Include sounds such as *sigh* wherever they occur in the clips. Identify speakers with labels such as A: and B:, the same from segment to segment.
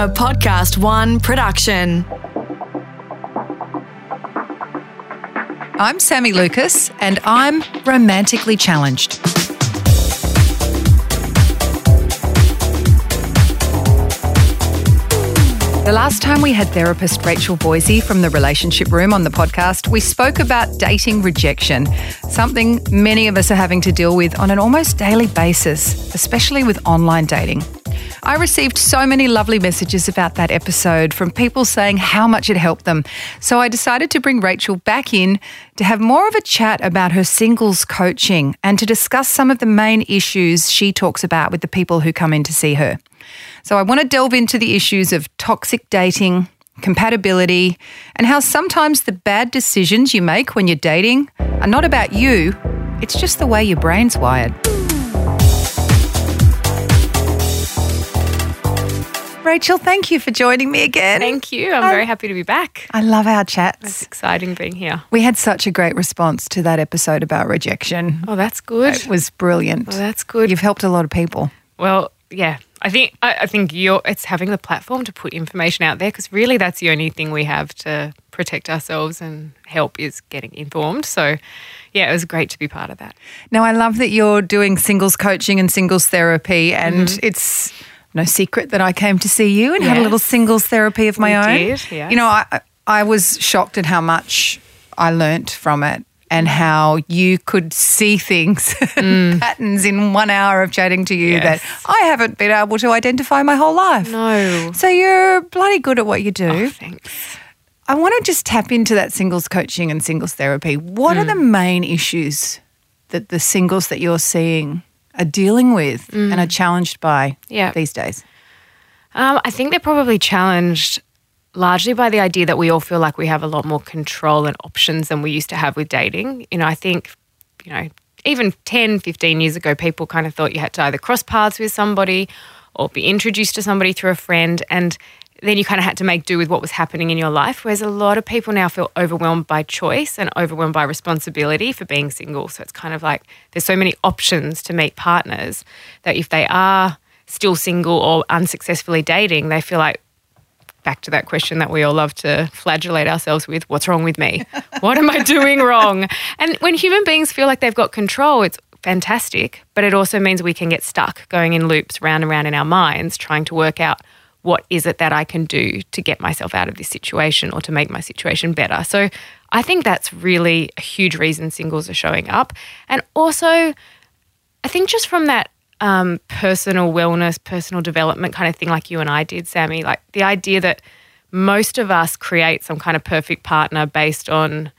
A: a Podcast One production.
B: I'm Sami Lukis, and I'm romantically challenged. The last time we had therapist Rachel Voysey from the Relationship Room on the podcast, we spoke about dating rejection, something many of us are having to deal with on an almost daily basis, especially with online dating. I received so many lovely messages about that episode from people saying how much it helped them. So I decided to bring Rachel back in to have more of a chat about her singles coaching and to discuss some of the main issues she talks about with the people who come in to see her. So I want to delve into the issues of toxic dating, compatibility, and how sometimes the bad decisions you make when you're dating are not about you, it's just the way your brain's wired. Rachel, thank you for joining me again.
C: Thank you. I'm very happy to be back.
B: I love our chats.
C: It's exciting being here.
B: We had such a great response to that episode about rejection.
C: Oh, that's good.
B: It was brilliant.
C: Oh, that's good.
B: You've helped a lot of people.
C: Well, yeah. I think I, I think you're. It's having the platform to put information out there because really that's the only thing we have to protect ourselves and help is getting informed. So, yeah, it was great to be part of that.
B: Now, I love that you're doing singles coaching and singles therapy, and mm-hmm. it's no secret that I came to see you and had a little singles therapy of my
C: We
B: own.
C: did, yes.
B: You know, I, I was shocked at how much I learnt from it and
C: Mm.
B: how you could see things, *laughs* patterns in one hour of chatting to you that I haven't been able to identify my whole life.
C: No.
B: So you're bloody good at what you do.
C: Oh, thanks.
B: I want to just tap into that singles coaching and singles therapy. What are the main issues that the singles that you're seeing are dealing with and are challenged by
C: Yeah.
B: these days?
C: Um, I think they're probably challenged largely by the idea that we all feel like we have a lot more control and options than we used to have with dating. You know, I think, you know, even 10, 15 years ago, people kind of thought you had to either cross paths with somebody or be introduced to somebody through a friend. And then you kind of had to make do with what was happening in your life. Whereas a lot of people now feel overwhelmed by choice and overwhelmed by responsibility for being single. So it's kind of like there's so many options to meet partners that if they are still single or unsuccessfully dating, they feel like back to that question that we all love to flagellate ourselves with what's wrong with me? *laughs* What am I doing wrong? And when human beings feel like they've got control, it's fantastic, but it also means we can get stuck going in loops round and round in our minds trying to work out what is it that I can do to get myself out of this situation or to make my situation better. So I think that's really a huge reason singles are showing up. And also, I think just from that um, personal wellness, personal development kind of thing, like you and I did, Sami, like the idea that most of us create some kind of perfect partner based on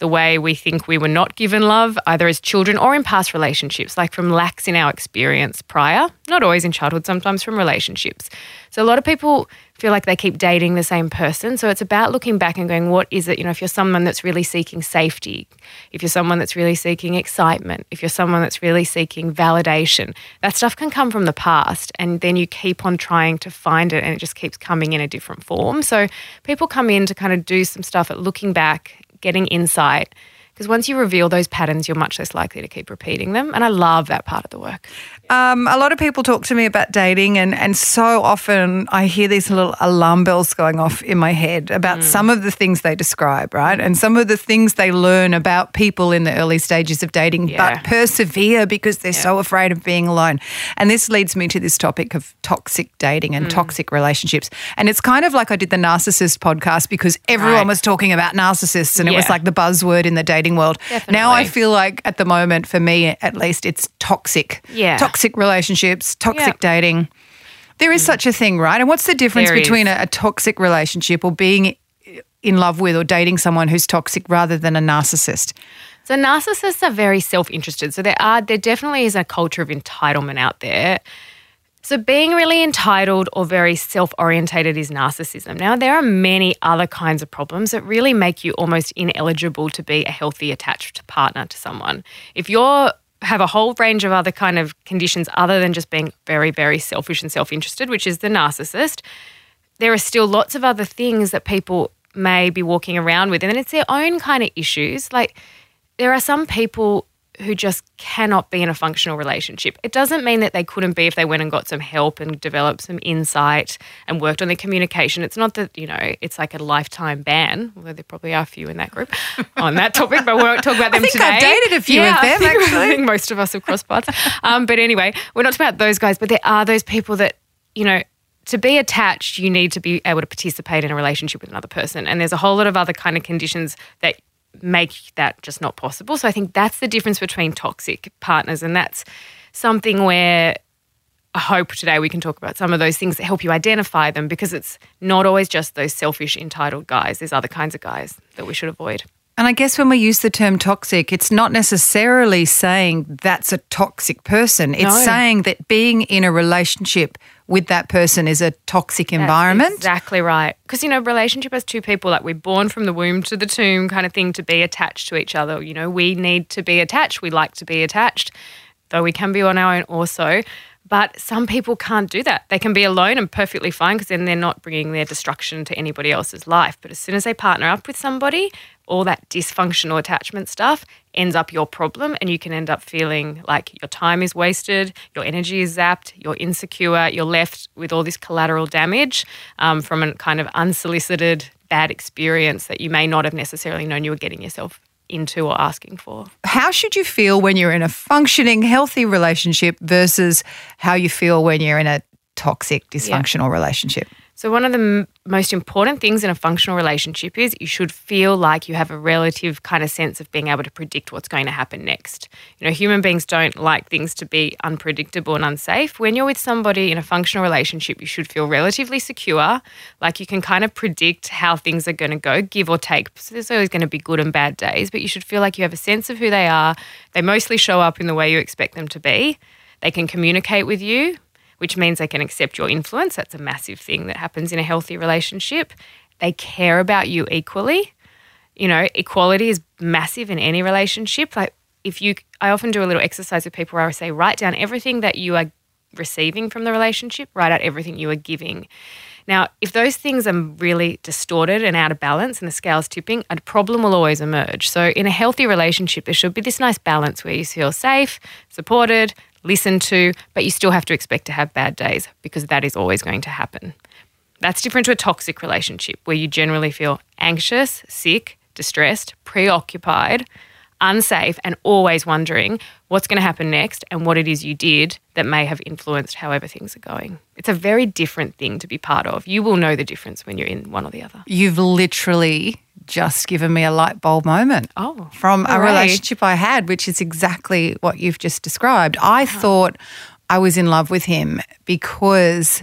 C: the way we think we were not given love, either as children or in past relationships, like from lacks in our experience prior, not always in childhood, sometimes from relationships. So a lot of people feel like they keep dating the same person. So it's about looking back and going, what is it? You know, if you're someone that's really seeking safety, if you're someone that's really seeking excitement, if you're someone that's really seeking validation, that stuff can come from the past. And then you keep on trying to find it and it just keeps coming in a different form. So people come in to kind of do some stuff at looking back, getting insight. Because once you reveal those patterns, you're much less likely to keep repeating them. And I love that part of the work.
B: Um, a lot of people talk to me about dating, and, and so often I hear these little alarm bells going off in my head about some of the things they describe, right? And some of the things they learn about people in the early stages of dating,
C: Yeah.
B: but persevere because they're so afraid of being alone. And this leads me to this topic of toxic dating and toxic relationships. And it's kind of like I did the narcissist podcast because everyone
C: Right.
B: was talking about narcissists and it was like the buzzword in the dating world. Now I feel like at the moment, for me at least, it's toxic.
C: Yeah.
B: Toxic relationships, toxic
C: Yep.
B: dating. There is mm. such a thing, right? And what's the difference
C: There
B: between a, a toxic relationship or being in love with or dating someone who's toxic rather than a narcissist?
C: So narcissists are very self-interested. So there are there definitely is a culture of entitlement out there. So being really entitled or very self-orientated is narcissism. Now there are many other kinds of problems that really make you almost ineligible to be a healthy attached partner to someone. If you're have a whole range of other kind of conditions other than just being very very selfish and self-interested, which is the narcissist, there are still lots of other things that people may be walking around with, and it's their own kind of issues. Like there are some people who just cannot be in a functional relationship. It doesn't mean that they couldn't be if they went and got some help and developed some insight and worked on their communication. It's not that, you know, it's like a lifetime ban, although there probably are a few in that group *laughs* on that topic, but we won't talk about them
B: I think
C: today.
B: I've dated a few
C: yeah,
B: of them,
C: I think,
B: actually.
C: I think most of us have crossed paths. Um, but anyway, we're not talking about those guys, but there are those people that, you know, to be attached, you need to be able to participate in a relationship with another person. And there's a whole lot of other kind of conditions that make that just not possible. So I think that's the difference between toxic partners. And that's something where I hope today we can talk about some of those things that help you identify them because it's not always just those selfish, entitled guys. There's other kinds of guys that we should avoid.
B: And I guess when we use the term toxic, it's not necessarily saying that's a toxic person. It's
C: No.
B: saying that being in a relationship with that person is a toxic environment.
C: That's exactly right. Because, you know, relationship has two people, like we're born from the womb to the tomb kind of thing to be attached to each other. You know, we need to be attached. We like to be attached, though we can be on our own also. But some people can't do that. They can be alone and perfectly fine because then they're not bringing their destruction to anybody else's life. But as soon as they partner up with somebody, all that dysfunctional attachment stuff ends up your problem, and you can end up feeling like your time is wasted, your energy is zapped, you're insecure, you're left with all this collateral damage um, from a kind of unsolicited bad experience that you may not have necessarily known you were getting yourself into or asking for.
B: How should you feel when you're in a functioning, healthy relationship versus how you feel when you're in a toxic, dysfunctional relationship?
C: So, one of the m- most important things in a functional relationship is you should feel like you have a relative kind of sense of being able to predict what's going to happen next. You know, human beings don't like things to be unpredictable and unsafe. When you're with somebody in a functional relationship, you should feel relatively secure, like you can kind of predict how things are going to go, give or take. So, there's always going to be good and bad days, but you should feel like you have a sense of who they are. They mostly show up in the way you expect them to be. They can communicate with you which means they can accept your influence. That's a massive thing that happens in a healthy relationship. They care about you equally. You know, equality is massive in any relationship. Like if you I often do a little exercise with people where I say write down everything that you are receiving from the relationship, write out everything you are giving. Now, if those things are really distorted and out of balance and the scale's tipping, a problem will always emerge. So, in a healthy relationship, there should be this nice balance where you feel safe, supported, listened to, but you still have to expect to have bad days because that is always going to happen. That's different to a toxic relationship where you generally feel anxious, sick, distressed, preoccupied, unsafe, and always wondering what's going to happen next and what it is you did that may have influenced however things are going. It's a very different thing to be part of. You will know the difference when you're in one or the other.
B: You've literally just given me a light bulb moment.
C: Oh,
B: from a relationship I had, which is exactly what you've just described. I uh-huh. thought I was in love with him because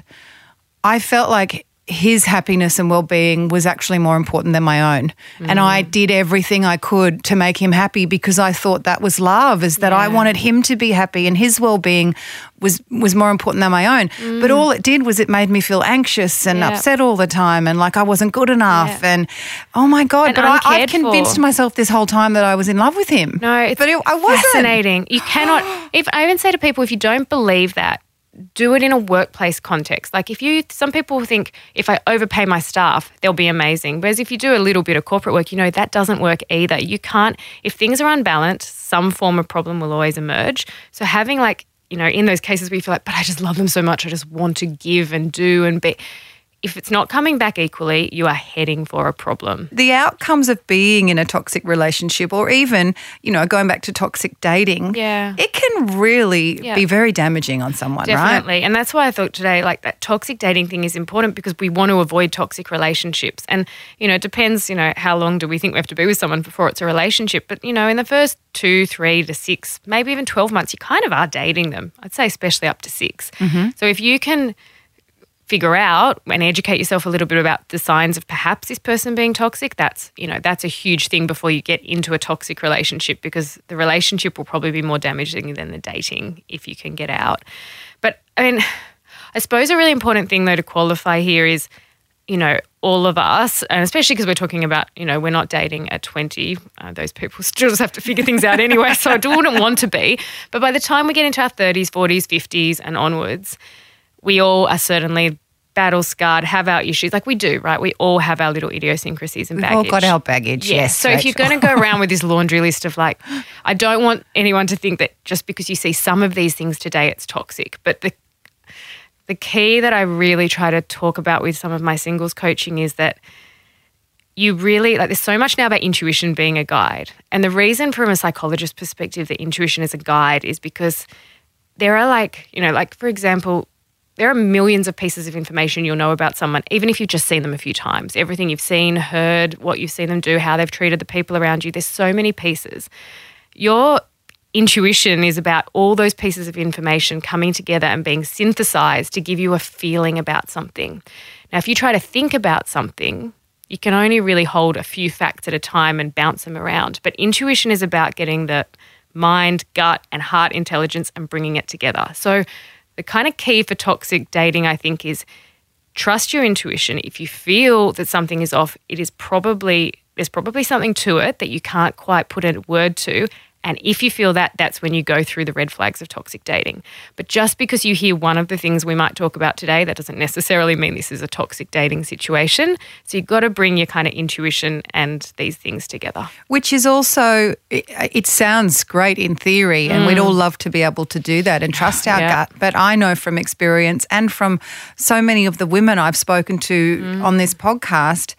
B: I felt like his happiness and well-being was actually more important than my own and i mm. did everything i could to make him happy because i thought that was love is that i wanted him to be happy and his well-being was was more important than my own but mm. all it did was it made me feel anxious and
C: Yeah.
B: upset all the time and like i wasn't good enough
C: Yeah.
B: and oh my god
C: And
B: but I, i've convinced
C: for.
B: myself this whole time that i was in love with him
C: No, it's
B: but it, I wasn't.
C: fascinating. You cannot. *gasps* If I even say to people, if you don't believe that, do it in a workplace context. Like if you, some people think if I overpay my staff, they'll be amazing. Whereas if you do a little bit of corporate work, you know that doesn't work either. You can't. If things are unbalanced, some form of problem will always emerge. So having like you know in those cases where you feel like, but I just love them so much, I just want to give and do and be. If it's not coming back equally, you are heading for a problem.
B: The outcomes of being in a toxic relationship, or even, you know, going back to toxic dating,
C: Yeah.
B: it can really
C: Yeah.
B: be very damaging on someone, right?
C: Definitely. And that's why I thought today, like that toxic dating thing is important because we want to avoid toxic relationships. And, you know, it depends, you know, how long do we think we have to be with someone before it's a relationship. But, you know, in the first two, three to six, maybe even 12 months, you kind of are dating them. I'd say, especially up to 6 mm-hmm. So if you can figure out and educate yourself a little bit about the signs of perhaps this person being toxic that's you know that's a huge thing before you get into a toxic relationship because the relationship will probably be more damaging than the dating if you can get out. But i mean i suppose a really important thing though to qualify here is you know all of us and especially because we're talking about you know we're not dating at 20 uh, those people *laughs* still just have to figure things out anyway so i wouldn't want to be. But by the time we get into our 30s 40s 50s and onwards we all are certainly battle scarred, have our issues. Like we do, right? We all have our little idiosyncrasies and
B: We've
C: baggage.
B: all got our baggage.
C: Yeah.
B: Yes.
C: so if you're going to go around with this laundry list of like, *gasps* I don't want anyone to think that just because you see some of these things today, it's toxic. But the the key that I really try to talk about with some of my singles coaching is that you really like there's so much now about intuition being a guide. And the reason from a psychologist perspective that intuition is a guide is because there are like, you know, like for example, there are millions of pieces of information you'll know about someone, even if you've just seen them a few times. Everything you've seen, heard, what you've seen them do, how they've treated the people around you. There's so many pieces. Your intuition is about all those pieces of information coming together and being synthesized to give you a feeling about something. Now, if you try to think about something, you can only really hold a few facts at a time and bounce them around. But intuition is about getting the mind, gut, and heart intelligence and bringing it together. So, the kind of key for toxic dating, I think, is trust your intuition. If you feel that something is off, it is probably there's probably something to it that you can't quite put a word to. And if you feel that, that's when you go through the red flags of toxic dating. But just because you hear one of the things we might talk about today, that doesn't necessarily mean this is a toxic dating situation. So you've got to bring your kind of intuition and these things together.
B: Which is also, it, it sounds great in theory, and we'd all love to be able to do that and trust our
C: Mm. Yeah.
B: gut. But I know from experience and from so many of the women I've spoken to
C: Mm.
B: on this podcast.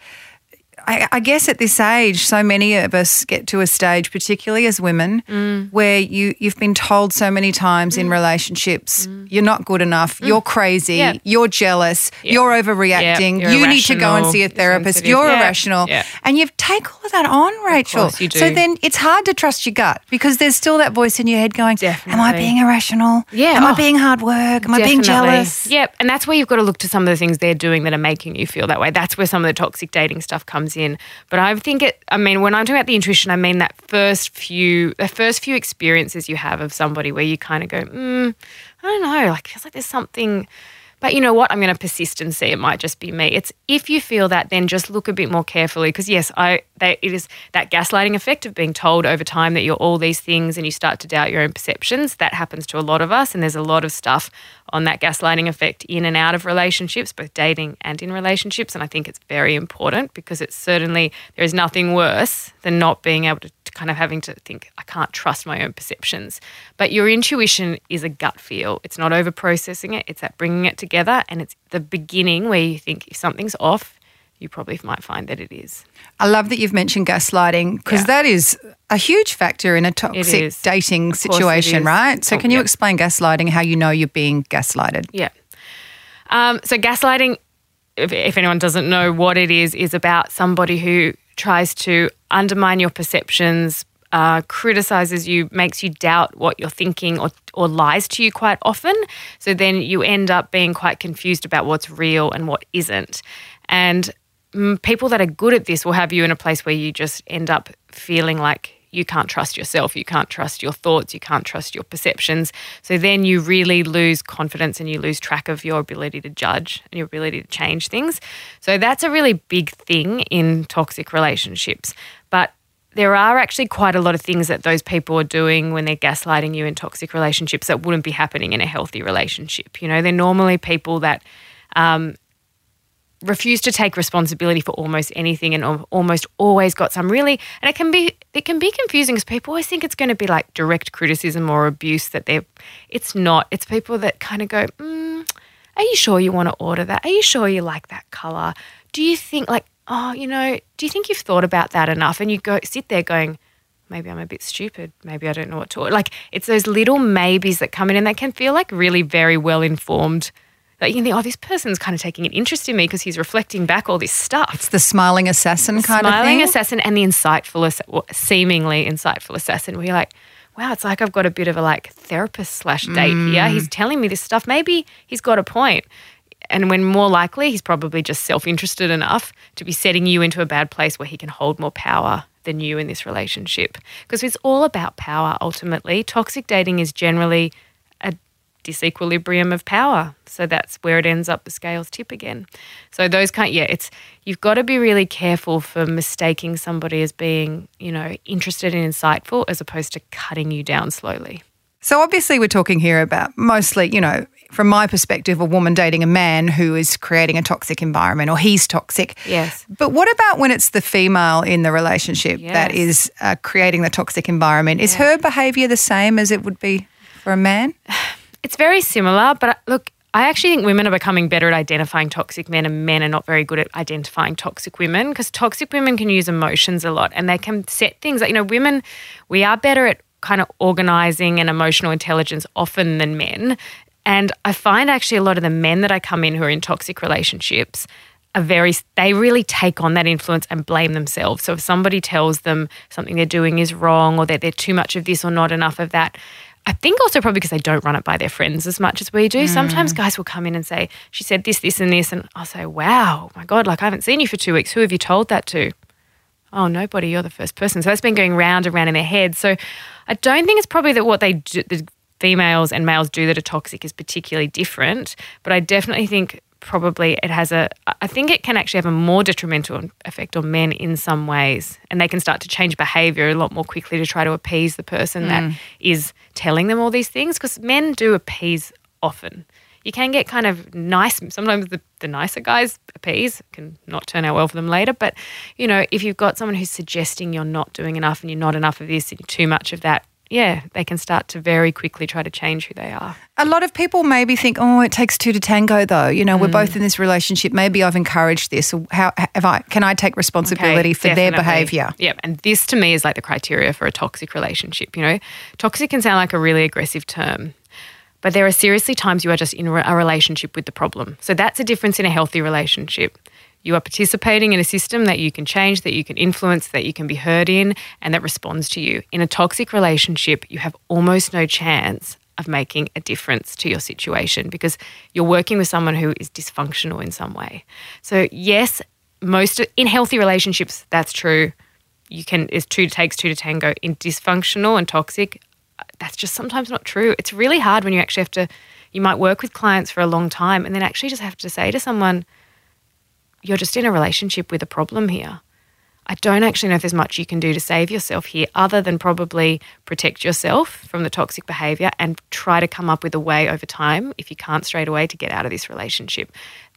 B: I, I guess at this age, so many of us get to a stage, particularly as women,
C: Mm.
B: where you you've been told so many times in relationships, you're not good enough, you're crazy,
C: Mm. Yeah.
B: you're jealous, you're overreacting,
C: you're
B: you need to go and see a therapist, you're
C: Yeah,
B: irrational,
C: yeah.
B: and you've take all of that on, Rachel. So then it's hard to trust your gut because there's still that voice in your head going, "Am I being irrational?
C: Yeah,
B: Am I
C: oh.
B: being hard work? Am I being jealous?"
C: Yep. And that's where you've got to look to some of the things they're doing that are making you feel that way. That's where some of the toxic dating stuff comes in. But I think it, I mean, when I'm talking about the intuition, I mean that first few, the first few experiences you have of somebody where you kind of go, mm, I don't know, like, feels like there's something. But you know what? I'm going to persist and see. It might just be me. It's if you feel that, then just look a bit more carefully. Because yes, I they, it is that gaslighting effect of being told over time that you're all these things, and you start to doubt your own perceptions. That happens to a lot of us, and there's a lot of stuff on that gaslighting effect in and out of relationships, both dating and in relationships. And I think it's very important because it's certainly there is nothing worse than not being able to to kind of having to think, I can't trust my own perceptions. But your intuition is a gut feel. It's not over processing it, it's that bringing it together. And it's the beginning where you think if something's off, you probably might find that it is.
B: I love that you've mentioned gaslighting because
C: Yeah.
B: that is a huge factor in a toxic dating
C: Of
B: situation, right? So,
C: Oh,
B: can you
C: yeah.
B: explain gaslighting, how you know you're being gaslighted?
C: Yeah. Um, so gaslighting, if, if anyone doesn't know what it is, is about somebody who tries to undermine your perceptions, uh, criticizes you, makes you doubt what you're thinking, or or lies to you quite often. So then you end up being quite confused about what's real and what isn't. And mm, people that are good at this will have you in a place where you just end up feeling like you can't trust yourself, you can't trust your thoughts, you can't trust your perceptions. So then you really lose confidence and you lose track of your ability to judge and your ability to change things. So that's a really big thing in toxic relationships. But there are actually quite a lot of things that those people are doing when they're gaslighting you in toxic relationships that wouldn't be happening in a healthy relationship. You know, they're normally people that um, refuse to take responsibility for almost anything and almost always got some really and it can be it can be confusing because people always think it's going to be like direct criticism or abuse that they're it's not it's people that kind of go mm, are you sure you want to order that are you sure you like that color do you think like oh you know do you think you've thought about that enough and you go sit there going maybe I'm a bit stupid. Maybe I don't know what to. Like it's those little maybes that come in and they can feel like really very well informed. Like you can think, oh, this person's kind of taking an interest in me because he's reflecting back all this stuff.
B: It's the smiling assassin kind of
C: Smiling assassin and the insightful, seemingly insightful assassin. Where you're like, wow, it's like I've got a bit of a like therapist slash date mm. here. He's telling me this stuff. Maybe he's got a point. And when more likely, he's probably just self interested enough to be setting you into a bad place where he can hold more power than you in this relationship. Because it's all about power ultimately. Toxic dating is generally disequilibrium of power. So that's where it ends up the scales tip again. So those kind yeah, it's you've got to be really careful for mistaking somebody as being, you know, interested and insightful as opposed to cutting you down slowly.
B: So obviously, we're talking here about mostly, you know, from my perspective, a woman dating a man who is creating a toxic environment or he's toxic.
C: Yes.
B: But what about when it's the female in the relationship that
C: Yes.
B: is uh, creating the toxic environment? Is her behavior the same as it would be for a man? *sighs*
C: It's very similar, but uh, look, I actually think women are becoming better at identifying toxic men, and men are not very good at identifying toxic women because toxic women can use emotions a lot and they can set things. You know, women, we are better at kind of organizing and emotional intelligence often than men. And I find actually a lot of the men that I come in who are in toxic relationships are very, they really take on that influence and blame themselves. So if somebody tells them something they're doing is wrong or that they're too much of this or not enough of that, I think also probably because they don't run it by their friends as much as we do. Mm. Sometimes guys will come in and say, She said this, this, and this. And I'll say, Wow, oh my God, like I haven't seen you for two weeks. Who have you told that to? Oh, nobody. You're the first person. So that's been going round and round in their head. So I don't think it's probably that what they do, the females and males do that are toxic is particularly different. But I definitely think probably it has a, I think it can actually have a more detrimental effect on men in some ways. And they can start to change behavior a lot more quickly to try to appease the person that mm. is telling them all these things because men do appease often. You can get kind of nice. Sometimes the, the nicer guys appease can not turn out well for them later. But you know, if you've got someone who's suggesting you're not doing enough and you're not enough of this and you're too much of that, yeah, they can start to very quickly try to change who they are.
B: A lot of people maybe think, oh, it takes two to tango, though. You know, we're
C: Mm.
B: both in this relationship. Maybe I've encouraged this. Or How have I? Can I take responsibility
C: Okay,
B: for their behaviour?
C: Yep. And this to me is like the criteria for a toxic relationship. You know, toxic can sound like a really aggressive term, but there are seriously times you are just in a relationship with the problem. So that's a difference in a healthy relationship. You are participating in a system that you can change, that you can influence, that you can be heard in, and that responds to you. In a toxic relationship, you have almost no chance of making a difference to your situation because you're working with someone who is dysfunctional in some way. So, yes, most in healthy relationships, that's true. You can is two takes two to tango. In dysfunctional and toxic, that's just sometimes not true. It's really hard when you actually have to. You might work with clients for a long time and then actually just have to say to someone, "You're just in a relationship with a problem here." I don't actually know if there's much you can do to save yourself here other than probably protect yourself from the toxic behavior and try to come up with a way over time, if you can't straight away, to get out of this relationship.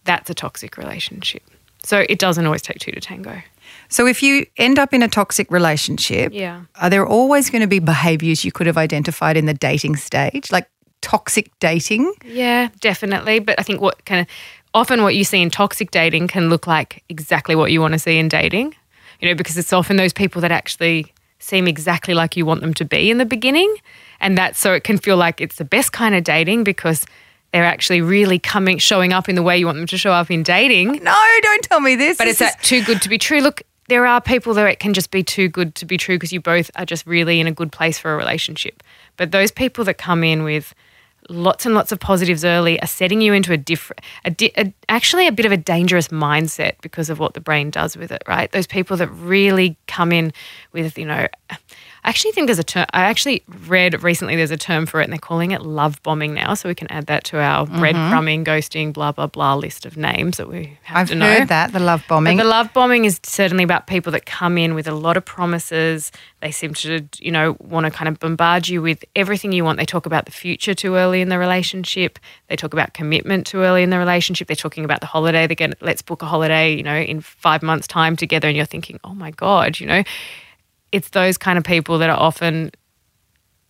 C: That's a toxic relationship. So it doesn't always take two to tango.
B: So if you end up in a toxic relationship,
C: Yeah.
B: are there always going to be behaviours you could have identified in the dating stage, like toxic dating?
C: Yeah, definitely. But I think what kind of often what you see in toxic dating can look like exactly what you want to see in dating, you know, because it's often those people that actually seem exactly like you want them to be in the beginning. And that's so it can feel like it's the best kind of dating because they're actually really coming, showing up in the way you want them to show up in dating.
B: No, don't tell me this.
C: But
B: This
C: it's
B: is-
C: that too good to be true. Look, there are people that it can just be too good to be true because you both are just really in a good place for a relationship. But those people that come in with lots and lots of positives early are setting you into a different, di- actually a bit of a dangerous mindset because of what the brain does with it, right? Those people that really come in with, you know, I actually think there's a term, I actually read recently there's a term for it and they're calling it love bombing now. So we can add that to our mm-hmm. breadcrumbing, ghosting, blah, blah, blah list of names that we have
B: I've
C: to know.
B: heard that, the love bombing.
C: But the love bombing is certainly about people that come in with a lot of promises. They seem to, you know, want to kind of bombard you with everything you want. They talk about the future too early in the relationship. They talk about commitment too early in the relationship. They're talking about the holiday. They're going, let's book a holiday, you know, in five months' time together. And you're thinking, oh my God, you know, it's those kind of people that are often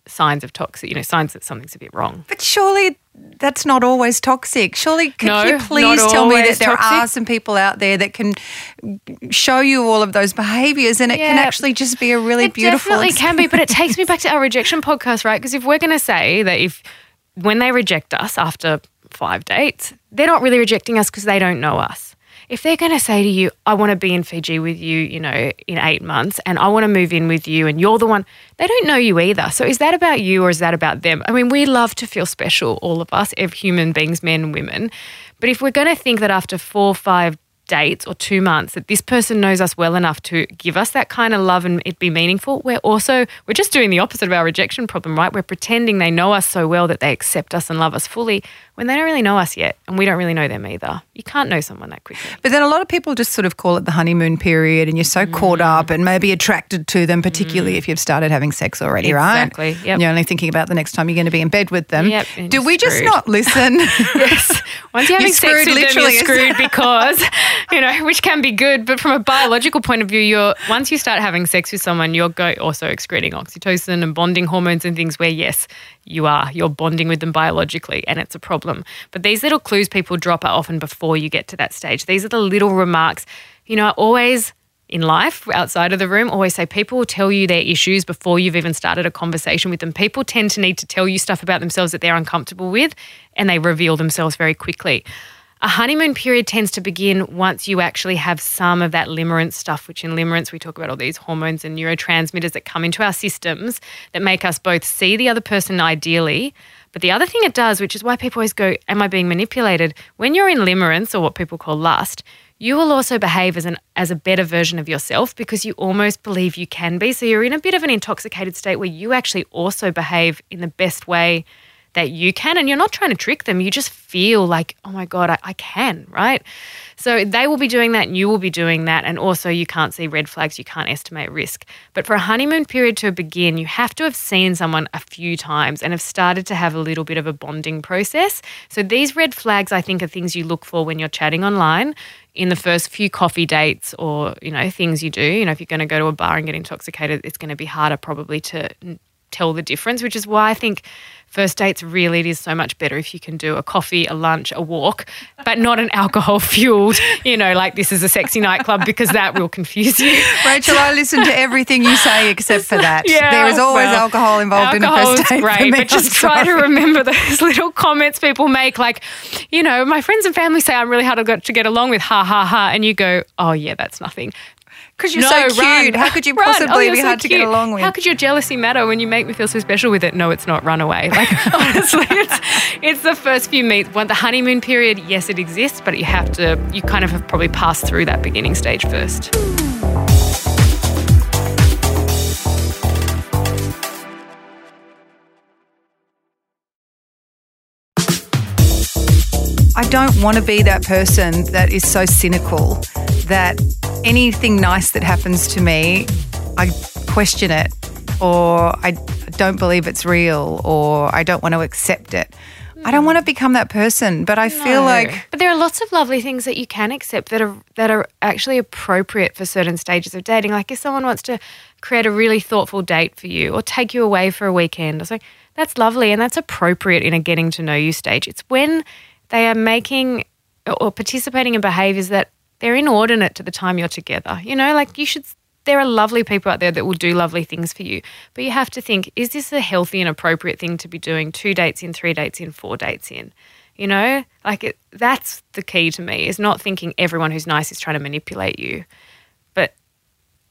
C: signs of toxic, you know, signs that something's a bit wrong.
B: But surely that's not always toxic. Surely, can
C: No,
B: you please tell me that there are some people out there that can show you all of those behaviours and it can actually just be a really
C: it
B: beautiful
C: definitely can be, but it takes me back to our rejection *laughs* podcast, right? Because if we're going to say that if when they reject us after five dates, they're not really rejecting us because they don't know us. If they're going to say to you, "I want to be in Fiji with you," you know, in eight months, and I want to move in with you, and you're the one, they don't know you either. So is that about you or is that about them? I mean, we love to feel special, all of us, human beings, men and women. But if we're going to think that after four, five dates or two months that this person knows us well enough to give us that kind of love and it be meaningful, we're also, we're just doing the opposite of our rejection problem, right? We're pretending they know us so well that they accept us and love us fully when they don't really know us yet and we don't really know them either. You can't know someone that quickly.
B: But then a lot of people just sort of call it the honeymoon period and you're so caught
C: Mm.
B: up and maybe attracted to them, particularly if you've started having sex already, right?
C: Exactly, yep.
B: You're only thinking about the next time you're going to be in bed with them.
C: Yep,
B: Do we just
C: screwed.
B: not listen? *laughs*
C: yes. Once you're having
B: You're
C: sex with them,
B: literally.
C: you're screwed *laughs* because, you know, which can be good, but from a biological point of view, you're once you start having sex with someone, you're go, also excreting oxytocin and bonding hormones and things where yes, you are. You're bonding with them biologically and it's a problem. But these little clues people drop are often before you get to that stage. These are the little remarks. You know, I always in life outside of the room always say people will tell you their issues before you've even started a conversation with them. People tend to need to tell you stuff about themselves that they're uncomfortable with and they reveal themselves very quickly. A honeymoon period tends to begin once you actually have some of that limerence stuff, which in limerence we talk about all these hormones and neurotransmitters that come into our systems that make us both see the other person ideally. But the other thing it does, which is why people always go, Am I being manipulated? When you're in limerence or what people call lust, you will also behave as an as a better version of yourself because you almost believe you can be. So you're in a bit of an intoxicated state where you actually also behave in the best way that you can and you're not trying to trick them. You just feel like, oh my God, I, I can, right? So they will be doing that and you will be doing that. And also you can't see red flags, you can't estimate risk. But for a honeymoon period to begin, you have to have seen someone a few times and have started to have a little bit of a bonding process. So these red flags, I think, are things you look for when you're chatting online in the first few coffee dates or, you know, things you do. You know, if you're going to go to a bar and get intoxicated, it's going to be harder probably to tell the difference, which is why I think first dates really it is so much better if you can do a coffee, a lunch, a walk, but not an alcohol fueled, you know, like this is a sexy nightclub because that will confuse you. *laughs*
B: Rachel, I listen to everything you say except for that.
C: Yeah,
B: there is always
C: well,
B: alcohol involved in a first date.
C: great, but just try to remember *laughs* those little comments people make. Like, you know, my friends and family say I'm really hard to get, to get along with, ha ha ha, and you go, oh yeah, that's nothing.
B: Because you're
C: No,
B: so cute.
C: run.
B: How could you
C: oh,
B: possibly
C: Oh,
B: be
C: so
B: hard to get along with?
C: How could your jealousy matter when you make me feel so special with it? No, it's not. Run away. Like *laughs* *laughs* honestly, it's it's the first few meets. One the honeymoon period, yes, it exists, but you have to. You kind of have probably passed through that beginning stage first.
B: I don't want to be that person that is so cynical that anything nice that happens to me, I question it or I don't believe it's real or I don't want to accept it. I don't want to become that person, but I feel
C: No.
B: like
C: but there are lots of lovely things that you can accept that are that are actually appropriate for certain stages of dating. Like if someone wants to create a really thoughtful date for you or take you away for a weekend or something, that's lovely and that's appropriate in a getting to know you stage. It's when they are making or participating in behaviors that they're inordinate to the time you're together. You know, like you should there are lovely people out there that will do lovely things for you. But you have to think, is this a healthy and appropriate thing to be doing two dates in, three dates in, four dates in? You know, like it, that's the key to me is not thinking everyone who's nice is trying to manipulate you. But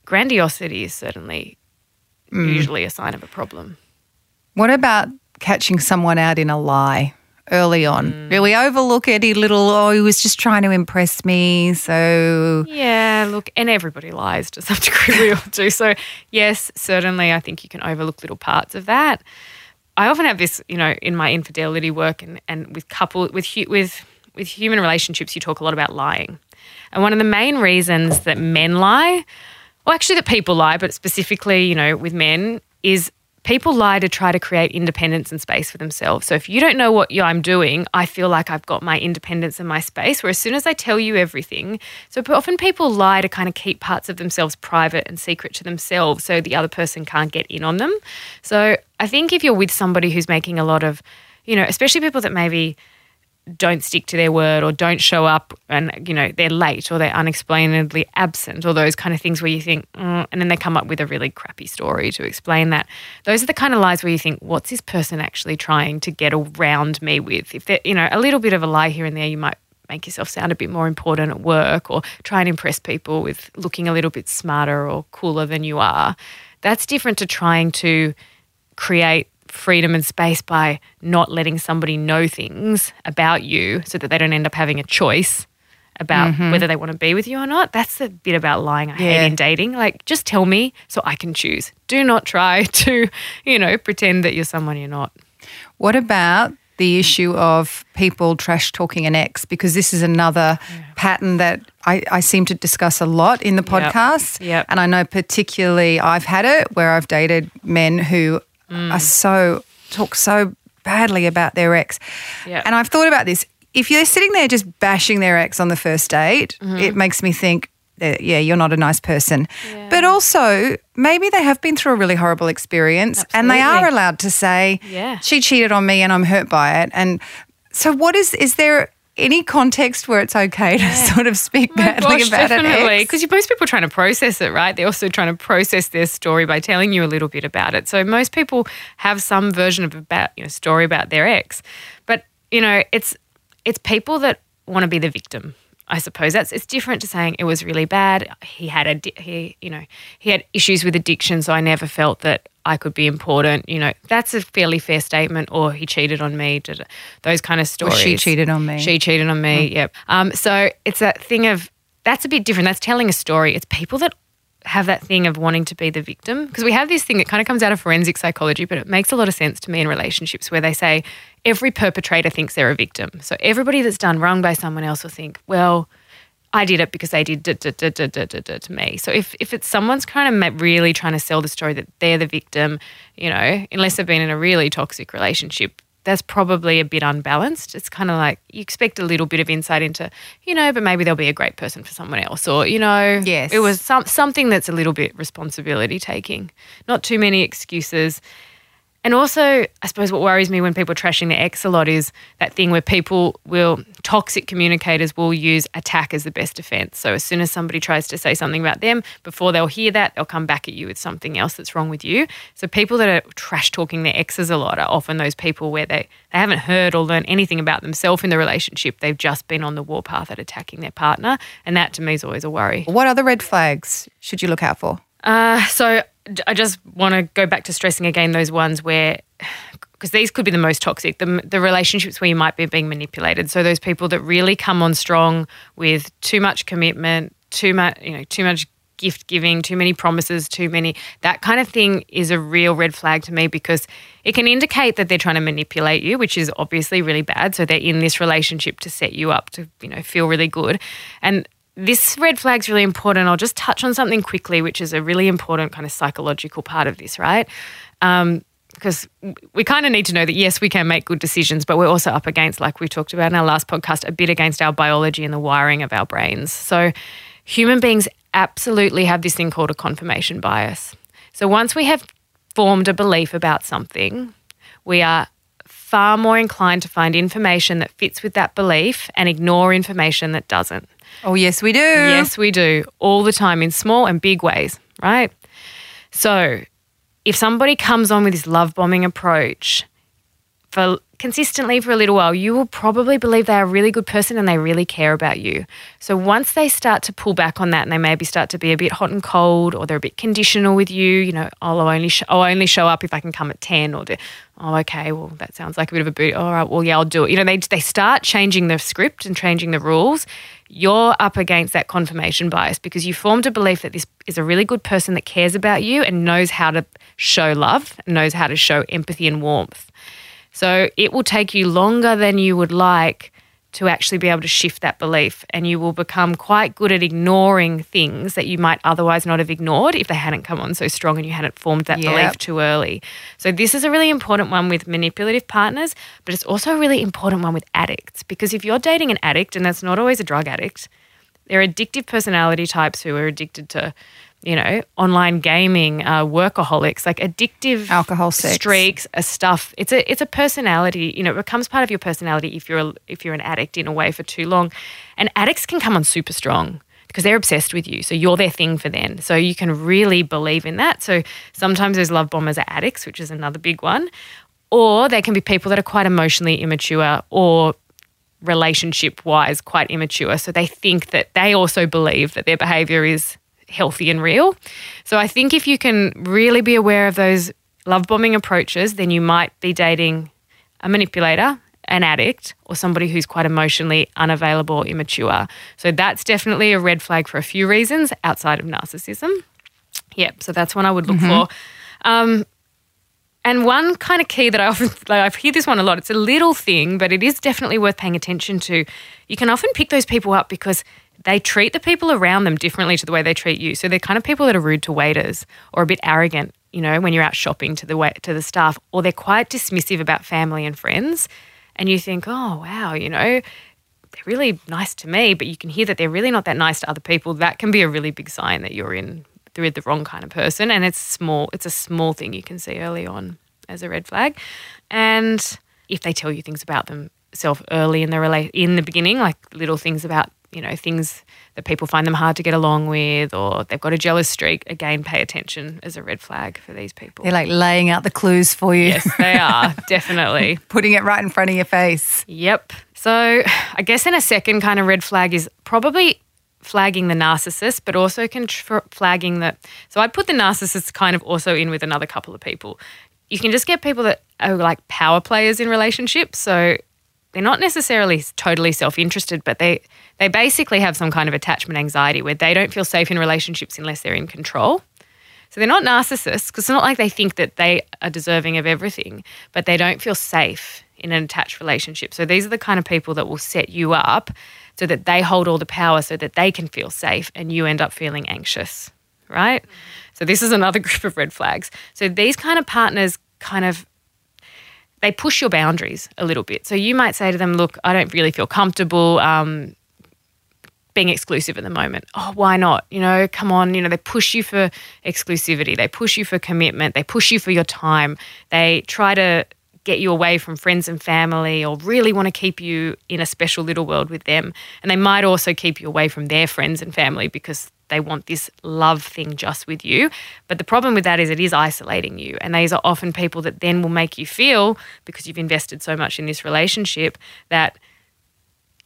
C: grandiosity is certainly mm. usually a sign of a problem.
B: what about catching someone out in a lie early on?
C: Mm.
B: Do we overlook any little, oh, he was just trying to impress me, so
C: Yeah, look, and everybody lies to some *laughs* degree. We all do. So, yes, certainly, I think you can overlook little parts of that. I often have this, you know, in my infidelity work and, and with couple with with with human relationships, you talk a lot about lying, and one of the main reasons that men lie, well, actually, that people lie, but specifically, you know, with men, is people lie to try to create independence and space for themselves. So if you don't know what I'm doing, I feel like I've got my independence and my space. Where as soon as I tell you everything, so often people lie to kind of keep parts of themselves private and secret to themselves, so the other person can't get in on them. So I think if you're with somebody who's making a lot of, you know, especially people that maybe don't stick to their word or don't show up and you know they're late or they're unexplainably absent or those kind of things where you think mm, and then they come up with a really crappy story to explain that. Those are the kind of lies where you think what's this person actually trying to get around me with? If they're you know a little bit of a lie here and there you might make yourself sound a bit more important at work or try and impress people with looking a little bit smarter or cooler than you are. That's different to trying to create freedom and space by not letting somebody know things about you so that they don't end up having a choice about mm-hmm. whether they want to be with you or not. That's the bit about lying I
B: Yeah.
C: hate in dating. Like, just tell me so I can choose. Do not try *laughs* to, you know, pretend that you're someone you're not.
B: What about the issue of people trash talking an ex because this is another pattern that I, I seem to discuss a lot in the podcast.
C: Yep.
B: And I know particularly I've had it where I've dated men who
C: Mm.
B: are so talk so badly about their ex.
C: Yep.
B: And I've thought about this. If you're sitting there just bashing their ex on the first date,
C: Mm-hmm.
B: it makes me think yeah, you're not a nice person. But also, maybe they have been through a really horrible experience and they are allowed to say,
C: Yeah.
B: she cheated on me and I'm hurt by it. And so, what is, is there any context where it's okay to sort of speak badly
C: Gosh,
B: about
C: definitely.
B: ex?
C: Because most people are trying to process it, right? They're also trying to process their story by telling you a little bit about it. So most people have some version of about you know story about their ex, but you know it's it's people that want to be the victim. I suppose that's it's different to saying it was really bad. He had a he you know he had issues with addiction, so I never felt that I could be important. You know that's a fairly fair statement. Or he cheated on me. da- Those kind of stories.
B: Or she cheated on me.
C: She cheated on me. Yep. Um, so it's that thing of that's a bit different. That's telling a story. It's people that have that thing of wanting to be the victim because we have this thing that kind of comes out of forensic psychology, but it makes a lot of sense to me in relationships where they say every perpetrator thinks they're a victim. So everybody that's done wrong by someone else will think, well. I did it because they did da, da, da, da, da, da, to me. So if, if it's someone's kind of really trying to sell the story that they're the victim, you know, unless they've been in a really toxic relationship, that's probably a bit unbalanced. It's kind of like you expect a little bit of insight into, you know, but maybe they'll be a great person for someone else, or you know,
B: Yes.
C: it was some something that's a little bit responsibility taking, not too many excuses. And also, I suppose what worries me when people are trashing their ex a lot is that thing where people will, toxic communicators will use attack as the best defense. So as soon as somebody tries to say something about them, before they'll hear that, they'll come back at you with something else that's wrong with you. So people that are trash talking their exes a lot are often those people where they, they haven't heard or learned anything about themselves in the relationship. They've just been on the warpath at attacking their partner. And that to me is always a worry.
B: What other red flags should you look out for?
C: Uh, so I just want to go back to stressing again those ones where, because these could be the most toxic, the, the relationships where you might be being manipulated. So those people that really come on strong with too much commitment, too much, you know, too much gift giving, too many promises, too many, that kind of thing is a real red flag to me because it can indicate that they're trying to manipulate you, which is obviously really bad. So they're in this relationship to set you up to, you know, feel really good. And this red flag's really important. I'll just touch on something quickly, which is a really important kind of psychological part of this, right? Um, because we kind of need to know that yes, we can make good decisions, but we're also up against, like we talked about in our last podcast, a bit against our biology and the wiring of our brains. So, human beings absolutely have this thing called a confirmation bias. So, once we have formed a belief about something, we are far more inclined to find information that fits with that belief and ignore information that doesn't.
B: Oh, yes, we do.
C: Yes, we do all the time in small and big ways, right? So, if somebody comes on with this love bombing approach for consistently for a little while, you will probably believe they're a really good person and they really care about you. So once they start to pull back on that and they maybe start to be a bit hot and cold or they're a bit conditional with you, you know, oh, I'll only sh- I'll only show up if I can come at 10 or, the, oh, okay, well, that sounds like a bit of a boot. All right, well, yeah, I'll do it. You know, they, they start changing the script and changing the rules. You're up against that confirmation bias because you formed a belief that this is a really good person that cares about you and knows how to show love, knows how to show empathy and warmth. So it will take you longer than you would like to actually be able to shift that belief. And you will become quite good at ignoring things that you might otherwise not have ignored if they hadn't come on so strong and you hadn't formed that
B: Yep.
C: belief too early. So this is a really important one with manipulative partners, but it's also a really important one with addicts because if you're dating an addict, and that's not always a drug addict, they're addictive personality types who are addicted to, you know, online gaming, uh, workaholics, like addictive
B: Alcohol, sex.
C: streaks, a stuff. It's a it's a personality. You know, it becomes part of your personality if you're a, if you're an addict in a way for too long. And addicts can come on super strong because they're obsessed with you. So you're their thing for them. So you can really believe in that. So sometimes those love bombers are addicts, which is another big one. Or they can be people that are quite emotionally immature or relationship wise quite immature. So they think that they also believe that their behavior is healthy and real. So I think if you can really be aware of those love bombing approaches, then you might be dating a manipulator, an addict, or somebody who's quite emotionally unavailable or immature. So that's definitely a red flag for a few reasons outside of narcissism. Yep. So that's one I would look for. Um, And one kind of key that I often, *laughs* like, I hear this one a lot, it's a little thing, but it is definitely worth paying attention to. You can often pick those people up because they treat the people around them differently to the way they treat you. So they're kind of people that are rude to waiters or a bit arrogant, you know, when you're out shopping to the way, to the staff, or they're quite dismissive about family and friends. And you think, oh wow, you know, they're really nice to me, but you can hear that they're really not that nice to other people. That can be a really big sign that you're in with the wrong kind of person. And it's small. It's a small thing you can see early on as a red flag. And if they tell you things about themselves early in the rela- in the beginning, like little things about you know things that people find them hard to get along with, or they've got a jealous streak, again, pay attention as a red flag for these people.
B: They're like laying out the clues for you.
C: Yes, they are *laughs* definitely
B: putting it right in front of your face.
C: Yep. So I guess in a second kind of red flag is probably flagging the narcissist, but also contr- flagging that. So I'd put the narcissist kind of also in with another couple of people. You can just get people that are like power players in relationships. So they're not necessarily totally self-interested, but they they basically have some kind of attachment anxiety where they don't feel safe in relationships unless they're in control. So they're not narcissists because it's not like they think that they are deserving of everything, but they don't feel safe in an attached relationship. So these are the kind of people that will set you up so that they hold all the power so that they can feel safe and you end up feeling anxious, right? So this is another *laughs* group of red flags. So these kind of partners kind of they push your boundaries a little bit. So you might say to them, "Look, I don't really feel comfortable um, being exclusive at the moment. Oh, why not? You know, come on. You know, they push you for exclusivity. They push you for commitment. They push you for your time. They try to get you away from friends and family or really want to keep you in a special little world with them. And they might also keep you away from their friends and family because they want this love thing just with you. But the problem with that is it is isolating you. And these are often people that then will make you feel, because you've invested so much in this relationship, that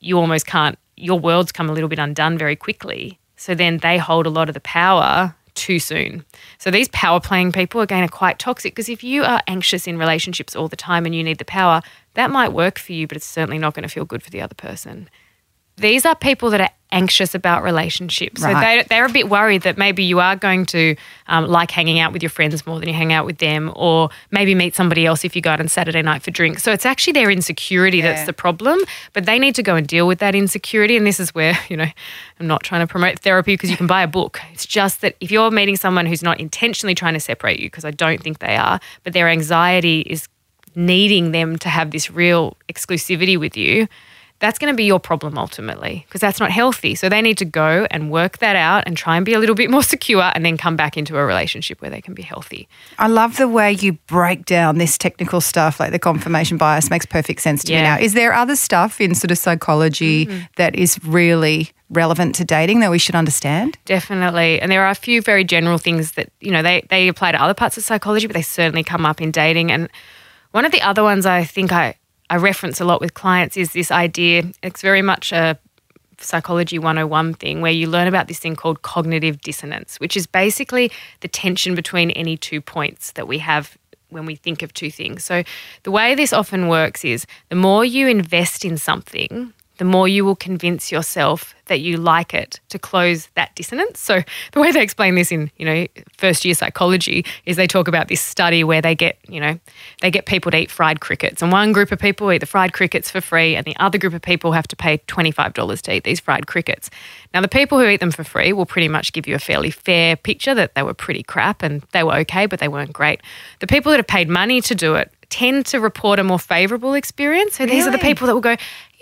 C: you almost can't, your world's come a little bit undone very quickly. So then they hold a lot of the power too soon. So these power playing people again are quite toxic because if you are anxious in relationships all the time and you need the power, that might work for you, but it's certainly not going to feel good for the other person. These are people that are anxious about relationships. So
B: Right.
C: they, they're a bit worried that maybe you are going to um, like hanging out with your friends more than you hang out with them, or maybe meet somebody else if you go out on Saturday night for drinks. So it's actually their insecurity
B: Yeah.
C: that's the problem, but they need to go and deal with that insecurity. And this is where, *laughs* you know, I'm not trying to promote therapy because you can buy a book. It's just that if you're meeting someone who's not intentionally trying to separate you, because I don't think they are, but their anxiety is needing them to have this real exclusivity with you, that's going to be your problem ultimately because that's not healthy. So they need to go and work that out and try and be a little bit more *laughs* secure and then come back into a relationship where they can be healthy.
B: I love the way you break down this technical stuff, like the confirmation bias makes perfect sense to me now. Is there other stuff in sort of psychology mm-hmm. that is really relevant to dating that we should understand?
C: Definitely. And there are a few very general things that, you know, they, they apply to other parts of psychology, but they certainly come up in dating. And one of the other ones I think I, I reference a lot with clients is this idea. It's very much a psychology 101 thing where you learn about this thing called cognitive dissonance, which is basically the tension between any two points that we have when we think of two things. So the way this often works is the more you invest in something, the more you will convince yourself that you like it to close that dissonance. So the way they explain this in, you know, first year psychology is they talk about this study where they get, you know, they get people to eat fried crickets. And one group of people eat the fried crickets for free and the other group of people have to pay $25 to eat these fried crickets. Now the people who eat them for free will pretty much give you a fairly fair picture that they were pretty crap and they were okay, but they weren't great. The people that have paid money to do it tend to report a more favorable experience. So these are the people that will go, you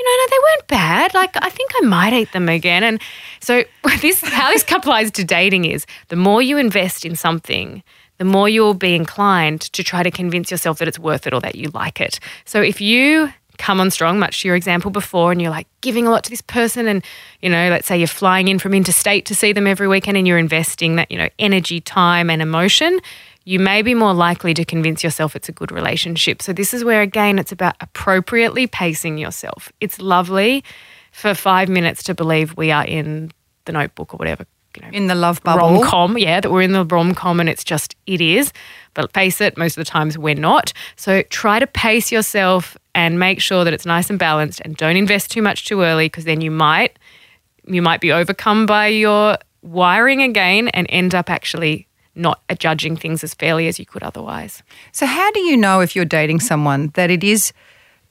C: know, no, they weren't bad. Like, I think I might eat them again. And so, *laughs* this how this applies to dating is the more you invest in something, the more you'll be inclined to try to convince yourself that it's worth it or that you like it. So, if you come on strong, much to your example before, and you're like giving a lot to this person, and you know, let's say you're flying in from interstate to see them every weekend, and you're investing that, you know, energy, time, and emotion, you may be more likely to convince yourself it's a good relationship. So, this is where, again, it's about appropriately pacing yourself. It's lovely for five minutes to believe we are in the notebook or whatever. You know,
B: In the love bubble.
C: rom com, yeah, that we're in the rom com and it's just, it is. But face it, most of the times we're not. So try to pace yourself and make sure that it's nice and balanced and don't invest too much too early because then you might you might be overcome by your wiring again and end up actually not judging things as fairly as you could otherwise.
B: So, how do you know if you're dating someone that it is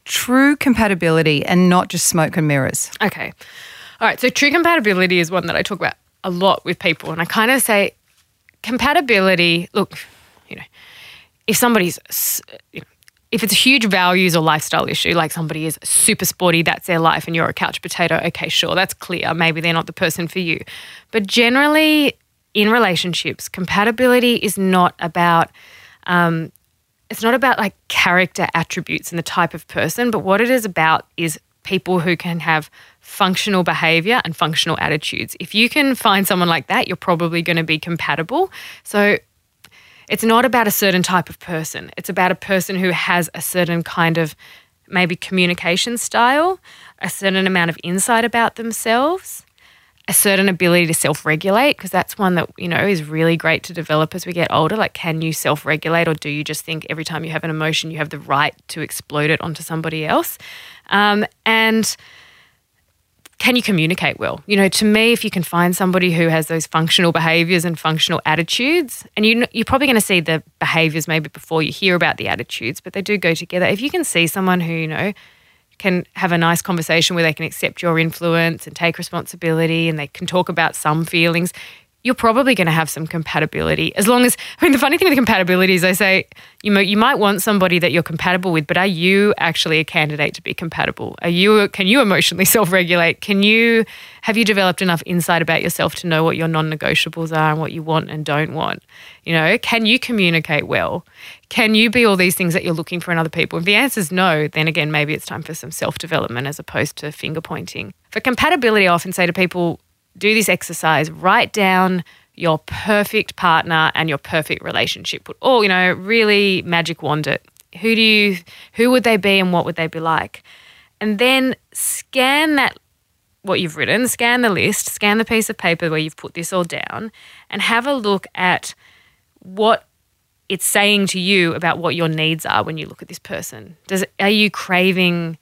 B: true compatibility and not just smoke and mirrors?
C: Okay. All right. So, true compatibility is one that I talk about a lot with people. And I kind of say compatibility, look, you know, if somebody's, you know, if it's a huge values or lifestyle issue, like somebody is super sporty, that's their life, and you're a couch potato, okay, sure, that's clear. Maybe they're not the person for you. But generally, in relationships, compatibility is not about, um, it's not about like character attributes and the type of person, but what it is about is people who can have functional behavior and functional attitudes. If you can find someone like that, you're probably going to be compatible. So it's not about a certain type of person. It's about a person who has a certain kind of maybe communication style, a certain amount of insight about themselves, a certain ability to self-regulate because that's one that you know is really great to develop as we get older like can you self-regulate or do you just think every time you have an emotion you have the right to explode it onto somebody else um, and can you communicate well? You know, to me, if you can find somebody who has those functional behaviors and functional attitudes, and you, you're probably going to see the behaviors maybe before you hear about the attitudes, but they do go together. If you can see someone who, you know, can have a nice conversation where they can accept your influence and take responsibility and they can talk about some feelings, you're probably going to have some compatibility. As long as, I mean, the funny thing with compatibility is I say you might, you might want somebody that you're compatible with, but are you actually a candidate to be compatible? Are you, can you emotionally *laughs* self regulate? Can you, have you developed enough insight about yourself to know what your non negotiables are and what you want and don't want? You know, can you communicate well? Can you be all these things that you're looking for in other people? If the answer is no, then again, maybe it's time for some self development as opposed to finger pointing. For compatibility, I often say to people, do this exercise, write down your perfect partner and your perfect relationship. Put all, you know, really magic wand it. Who do you who would they be and what would they be like? And then scan that what you've written, scan the list, scan the piece of paper where you've put this all down and have a look at what it's saying to you about what your needs are when you look at this person. Does are you craving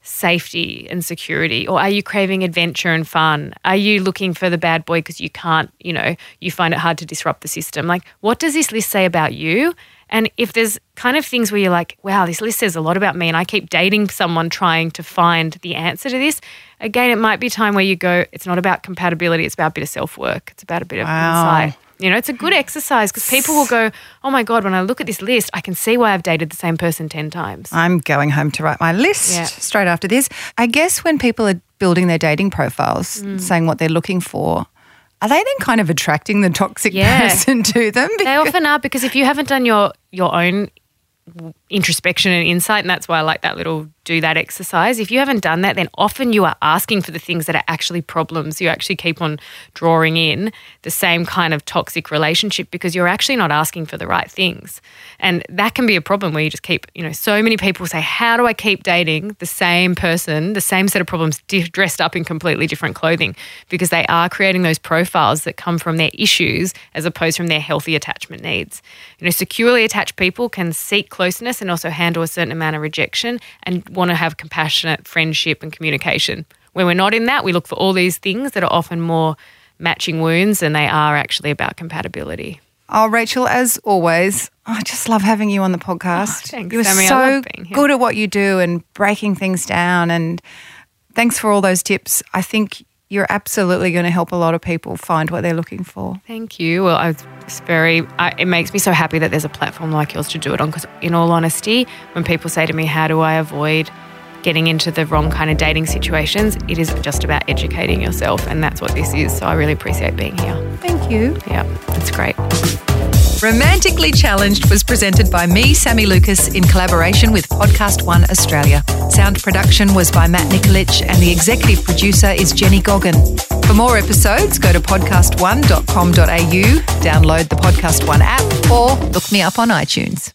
C: safety and security? Or are you craving adventure and fun? Are you looking for the bad boy because you can't, you know, you find it hard to disrupt the system? Like, what does this list say about you? And if there's kind of things where you're like, wow, this list says a lot about me, and I keep dating someone trying to find the answer to this, again, it might be time where you go, it's not about compatibility, it's about a bit of self work, it's about a bit of wow. insight. You know, it's a good exercise because people will go, oh my God, when I look at this list, I can see why I've dated the same person 10 times.
B: I'm going home to write my list yeah. straight after this. I guess when people are building their dating profiles, mm. saying what they're looking for, are they then kind of attracting the toxic yeah. person to them?
C: Because they often are because if you haven't done your your own introspection and insight, and that's why I like that little do that exercise. If you haven't done that, then often you are asking for the things that are actually problems. You actually keep on drawing in the same kind of toxic relationship because you're actually not asking for the right things. And that can be a problem where you just keep, you know, so many people say, How do I keep dating the same person, the same set of problems, dressed up in completely different clothing? Because they are creating those profiles that come from their issues as opposed from their healthy attachment needs. You know, securely attached people can seek closeness and also handle a certain amount of rejection and want to have compassionate friendship and communication. When we're not in that, we look for all these things that are often more matching wounds than they are actually about compatibility.
B: Oh, Rachel, as always, I just love having you on the podcast.
C: Oh, thanks,
B: You're
C: Sami,
B: so good at what you do and breaking things down. And thanks for all those tips. I think you're absolutely going to help a lot of people find what they're looking for.
C: Thank you. Well, I was very, I, it makes me so happy that there's a platform like yours to do it on. Because, in all honesty, when people say to me, How do I avoid getting into the wrong kind of dating situations? It is just about educating yourself. And that's what this is. So I really appreciate being here.
B: Thank you.
C: Yeah, it's great.
B: Romantically Challenged was presented by me, Sami Lukis, in collaboration with Podcast One Australia. Sound production was by Matt Nikolic, and the executive producer is Jenny Goggin. For more episodes, go to podcastone.com.au, download the Podcast One app, or look me up on iTunes.